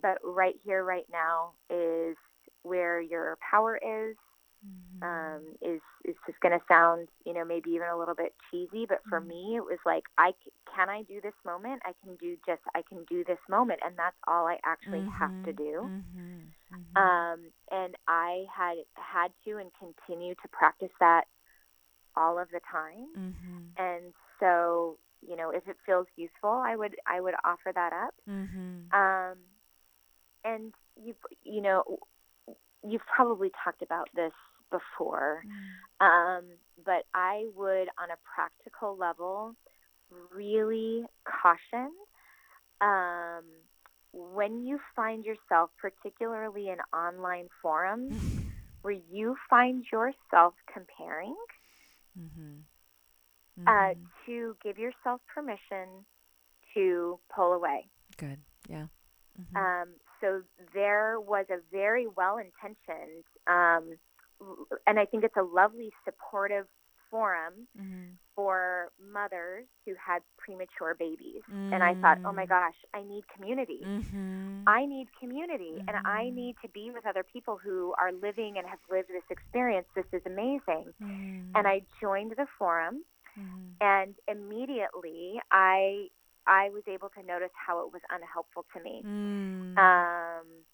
but right here, right now is where your power is. Mhm. Um, is is just going to sound, you know, maybe even a little bit cheesy, but for Mhm. me, it was like, I can I do this moment? I can do just I can do this moment, and that's all I actually have to Mhm. do. Mhm. Mhm. Um, and I had had to and continue to practice that all of the time Mhm. and so you know if it feels useful i would i would offer that up Mhm. um and you you know you've probably talked about this before Mm. um but i would on a practical level really caution um when you find yourself particularly in online forums where you find yourself comparing Mhm. uh, Mhm. to give yourself permission to pull away. Good. Yeah. Mhm. Um, so there was a very well intentioned, um, and I think it's a lovely supportive forum Mhm. For mothers who had premature babies. And I thought, oh my Mm. gosh, I need community. Mhm. I need community and I Mhm. need to be with other people who are living and have lived this experience. This is amazing. Mhm. And I joined the forum Mhm. and immediately I I was able to notice how it was unhelpful to me. Mm. Um,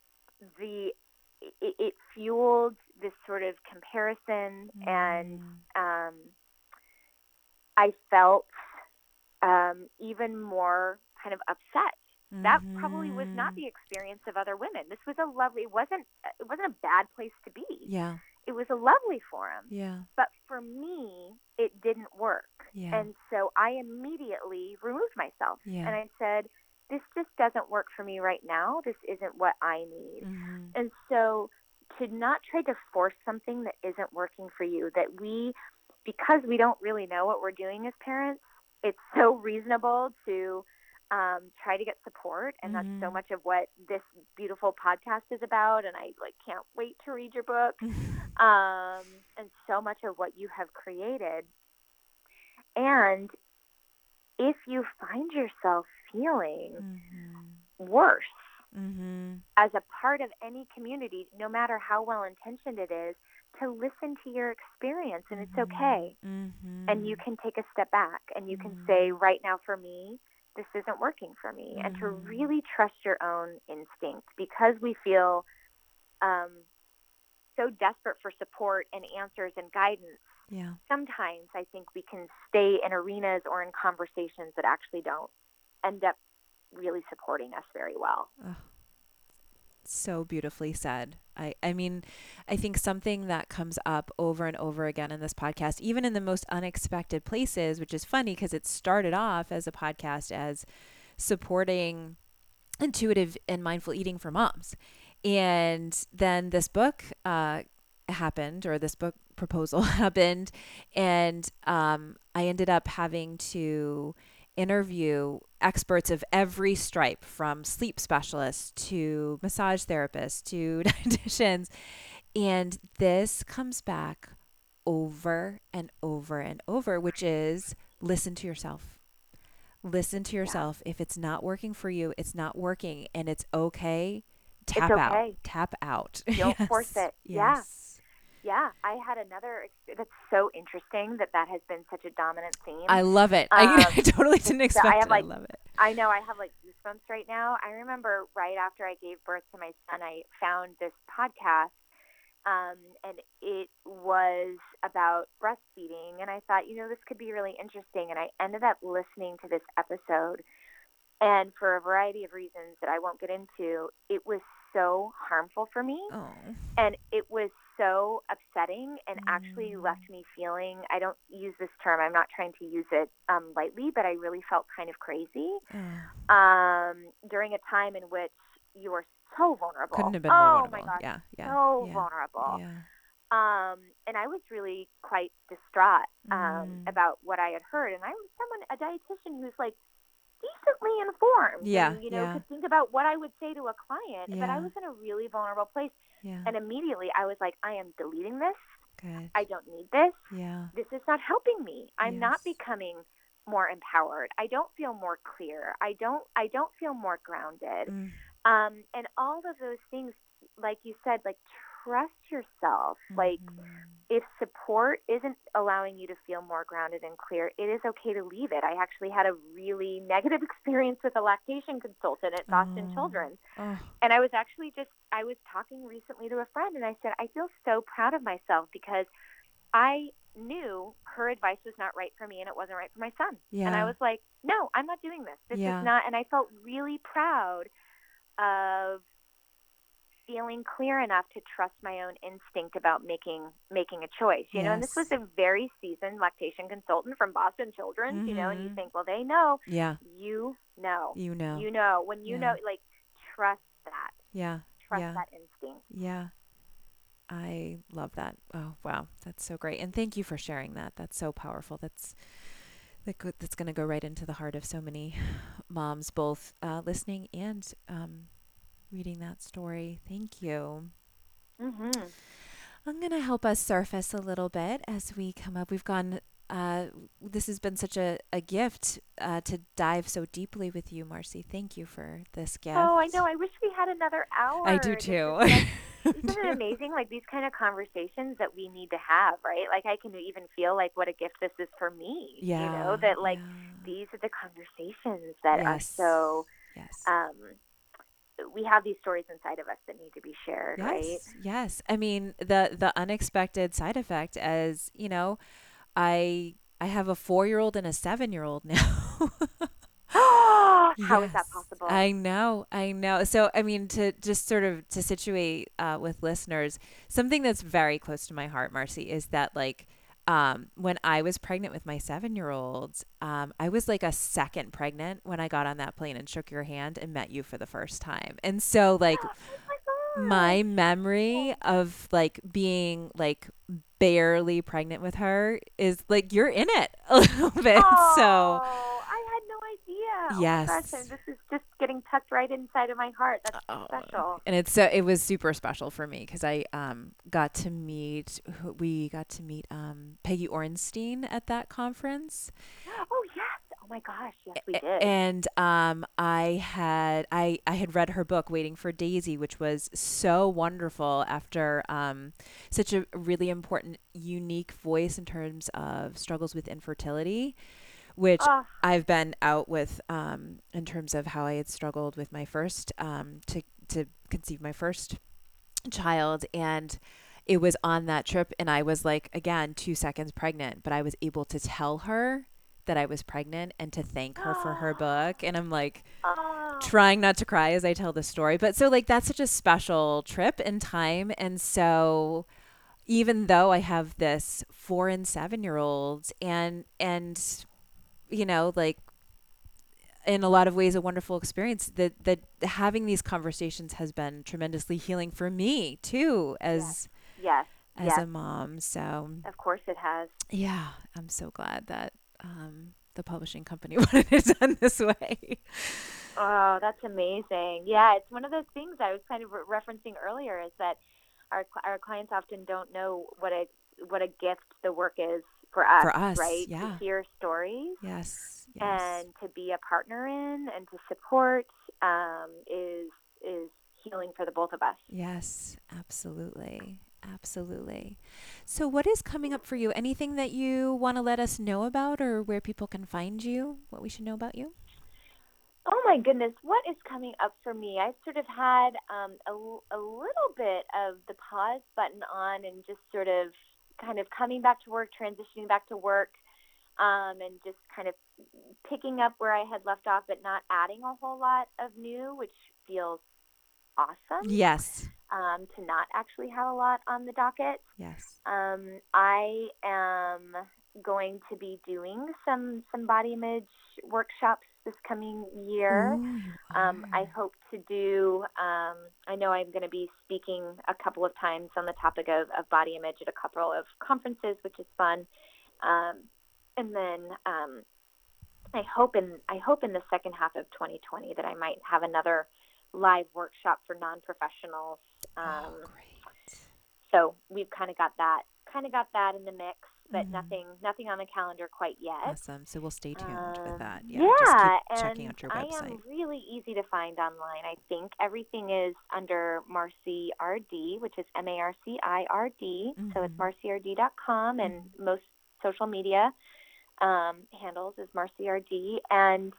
the it, it fueled this sort of comparison and Mm. um, I felt um, even more kind of upset. That probably was not Mhm. the experience of other women. This was a lovely. It wasn't. It wasn't a bad place to be. Yeah. It was a lovely forum. Yeah. But for me, it didn't work. Yeah. And so I immediately removed myself. Yeah. And I said, this just doesn't work for me right now. This isn't what I need. Mhm. And so to not try to force something that isn't working for you, that we, because we don't really know what we're doing as parents, it's so reasonable to um, try to get support. And that's so Mhm. much of what this beautiful podcast is about. And I like can't wait to read your book um, and so much of what you have created. And if you find yourself feeling Mhm. worse Mhm. as a part of any community, no matter how well intentioned it is, to listen to your experience and it's okay. Mhm. And you can take a step back and you can Mhm. say, right now for me, this isn't working for me. And to Mhm. really trust your own instinct because we feel um, so desperate for support and answers and guidance Yeah. sometimes I think we can stay in arenas or in conversations that actually don't end up really supporting us very well. So beautifully said. I, I mean, I think something that comes up over and over again in this podcast, even in the most unexpected places, which is funny because it started off as a podcast as supporting intuitive and mindful eating for moms. And then this book uh, happened, or this book proposal happened, and um, I ended up having to interview experts of every stripe from sleep specialists to massage therapists to dietitians. And this comes back over and over and over which is listen to yourself. Listen to yourself. If it's not working for you it's not working and it's okay. Tap out. okay. tap out. Don't force it. Yes. Yeah, I had another. That's so interesting that that has been such a dominant theme. I love it. I, Um, I totally didn't expect I have, it. like, I love it. I know I have like goosebumps right now. I remember right after I gave birth to my son, I found this podcast, um, and it was about breastfeeding. And I thought, you know, this could be really interesting. And I ended up listening to this episode. And for a variety of reasons that I won't get into, it was so harmful for me. Oh. and it was so upsetting and actually Mm. left me feeling i don't use this term i'm not trying to use it um, lightly but i really felt kind of crazy um, during a time in which you were so vulnerable Couldn't have been oh more vulnerable. my god Yeah, yeah. so yeah, vulnerable Yeah. um, and i was really quite distraught um, Mm. about what i had heard and i was someone a dietitian who's like decently informed Yeah, and, you know yeah. could think about what i would say to a client but i was in a really vulnerable place Yeah. and immediately I was like, I am deleting this. Good. I don't need this. Yeah. This is not helping me. I'm not becoming more empowered. I don't feel more clear. I don't I don't feel more grounded. Mm. Um and all of those things like you said like trust yourself. Like Mhm. If support isn't allowing you to feel more grounded and clear, it is okay to leave it. I actually had a really negative experience with a lactation consultant at Boston Oh. Children's. And I was actually just, I was talking recently to a friend and I said, I feel so proud of myself because I knew her advice was not right for me and it wasn't right for my son. And I was like, no, I'm not doing this. This Yeah. is not, and I felt really proud of feeling clear enough to trust my own instinct about making making a choice you know and this was a very seasoned lactation consultant from boston children's you know and you Mhm. think well they know Yeah. you know You know. you know when you Yeah. know like trust that yeah. trust Yeah. that instinct Yeah. I love that. Oh, wow. That's so great. And thank you for sharing that. That's so powerful. That's that's going to go right into the heart of so many moms both uh, listening and um, reading that story. Thank you. mm-hmm. I'm going to help us surface a little bit as we come up. We've gone, uh, this has been such a, a gift uh, to dive so deeply with you, Marci. Thank you for this gift. Oh, I know. I wish we had another hour. I do too. Isn't it amazing? Like these kind of conversations that we need to have, right? Like I can even feel like what a gift this is for me. Yeah. You know, that like yeah. these are the conversations that are so Yes. um we have these stories inside of us that need to be shared, right? Yes, yes. I mean the the unexpected side effect, as you know, I I have a four year old and a seven year old now. How is that possible? I know, I know. So, I mean, to just sort of to situate uh, with listeners, something that's very close to my heart, Marci, is that like um, when I was pregnant with my seven year old, um, I was like a second pregnant when I got on that plane and shook your hand and met you for the first time. And so, like, oh my my memory of like being like barely pregnant with her is like you're in it a little bit. so had no Yes. gosh, this is just getting tucked right inside of my heart. That's Oh, special. and it's so it was super special for me because I um got to meet we got to meet um Peggy Orenstein at that conference Oh yes. Oh my gosh. Yes, we did. and um I had I I had read her book Waiting for Daisy which was so wonderful after um such a really important unique voice in terms of struggles with infertility which oh, I've been out with um, in terms of how I had struggled with my first um, to to conceive my first child, and it was on that trip, and I was like again two seconds pregnant, but I was able to tell her that I was pregnant and to thank her for her book, and I'm like oh. trying not to cry as I tell the story, but so like that's such a special trip in time, and so even though I have this four and seven year olds and and you know like in a lot of ways a wonderful experience that that having these conversations has been tremendously healing for me too as yes. as yes. a mom so Of course it has. yeah i'm so glad that um the publishing company wanted it done this way Oh, that's amazing. Yeah, it's one of those things I was kind of re- referencing earlier is that our our clients often don't know what a what a gift the work is for us, For us, right? yeah. To hear stories yes yes and to be a partner in and to support um, is is healing for the both of us. Yes, absolutely. Absolutely. So, what is coming up for you? Anything that you want to let us know about or where people can find you? What we should know about you? Oh my goodness, what is coming up for me? I've sort of had um, a, a little bit of the pause button on and just sort of kind of coming back to work, transitioning back to work, um, and just kind of picking up where I had left off, but not adding a whole lot of new, which feels awesome Yes. um, to not actually have a lot on the docket. Yes. Um, I am going to be doing some some body image workshops this coming year. Um, I hope to do. Um, I know I'm going to be speaking a couple of times on the topic of, of body image at a couple of conferences, which is fun. Um, and then um, I hope in I hope in the second half of 2020 that I might have another live workshop for non-professionals. Um, oh, great. so we've kind of got that kind of got that in the mix, but Mhm. nothing nothing on the calendar quite yet. Awesome. So, we'll stay tuned Um, with that. Yeah, Yeah. and checking out your I website. am really easy to find online. I think everything is under Marci RD, which is M A R C I R D. So it's Mhm. marcird.com, and most social media um, handles is Marci RD. And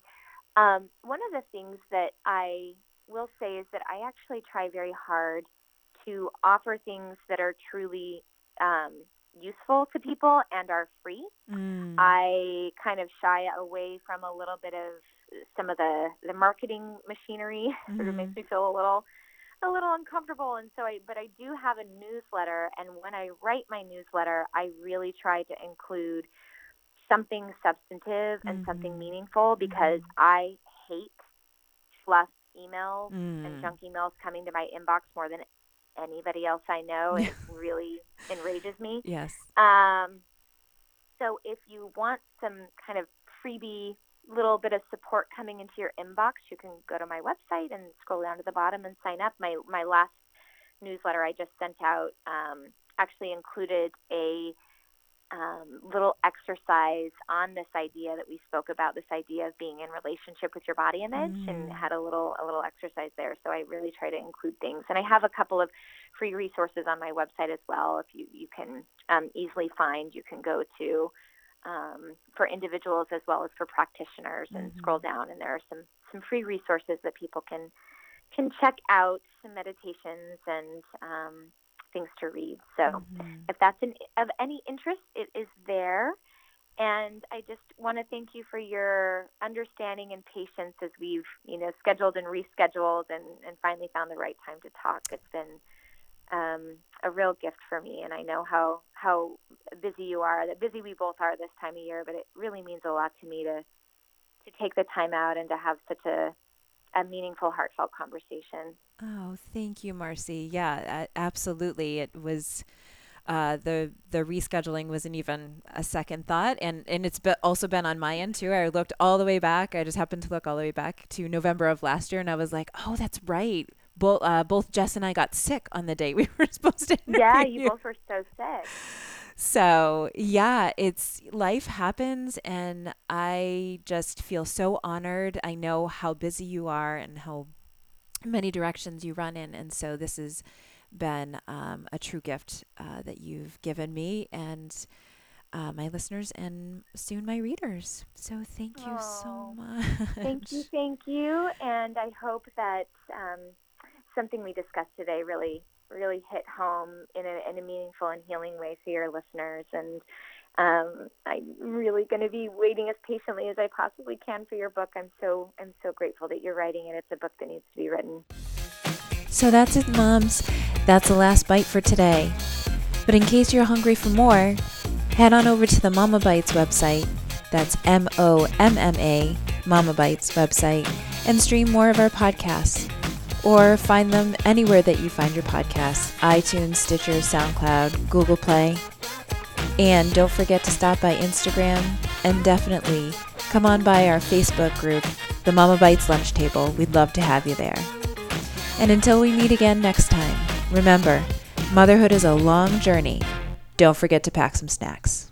um, one of the things that I will say is that I actually try very hard to offer things that are truly um, useful to people and are free. Mm. I kind of shy away from a little bit of some of the the marketing machinery. sort of makes Mhm. me feel a little a little uncomfortable and so I but I do have a newsletter and when I write my newsletter I really try to include something substantive and something Mhm. meaningful because Mhm. I hate fluff emails and Mm. junk emails coming to my inbox more than anybody else I know it really enrages me. Yes. Um, so if you want some kind of freebie little bit of support coming into your inbox, you can go to my website and scroll down to the bottom and sign up. My my last newsletter I just sent out um, actually included a um, little exercise on this idea that we spoke about, this idea of being in relationship with your body image, mm. and had a little a little exercise there. So I really try to include things, and I have a couple of free resources on my website as well. If you you can um, easily find, you can go to um, for individuals as well as for practitioners, and mm-hmm. scroll down, and there are some some free resources that people can can check out, some meditations and um, things to read. So mm-hmm. if that's an, of any interest, it is there. And I just want to thank you for your understanding and patience as we've, you know, scheduled and rescheduled and, and finally found the right time to talk. It's been um, a real gift for me, and I know how how busy you are, that busy we both are this time of year. But it really means a lot to me to to take the time out and to have such a a meaningful, heartfelt conversation. Oh, thank you, Marci. Yeah, absolutely. It was. Uh, the the rescheduling wasn't even a second thought, and and it's be also been on my end too. I looked all the way back. I just happened to look all the way back to November of last year, and I was like, oh, that's right. Both uh, both Jess and I got sick on the day we were supposed to. Yeah, you both were so sick. So, yeah, it's life happens, and I just feel so honored. I know how busy you are and how many directions you run in. And so, this has been um, a true gift uh, that you've given me and uh, my listeners and soon my readers. So, thank you oh, so much. Thank you. Thank you. And I hope that um, something we discussed today really really hit home in a, in a meaningful and healing way for your listeners. And um, I'm really going to be waiting as patiently as I possibly can for your book. I'm so I'm so grateful that you're writing it. It's a book that needs to be written. So that's it, moms. That's the last bite for today. But in case you're hungry for more, head on over to the Momma Bites website. That's M O M M A, Momma Bites website, and stream more of our podcasts or find them anywhere that you find your podcasts iTunes, Stitcher, SoundCloud, Google Play. And don't forget to stop by Instagram and definitely come on by our Facebook group, the Momma Bites Lunch Table. We'd love to have you there. And until we meet again next time, remember, motherhood is a long journey. Don't forget to pack some snacks.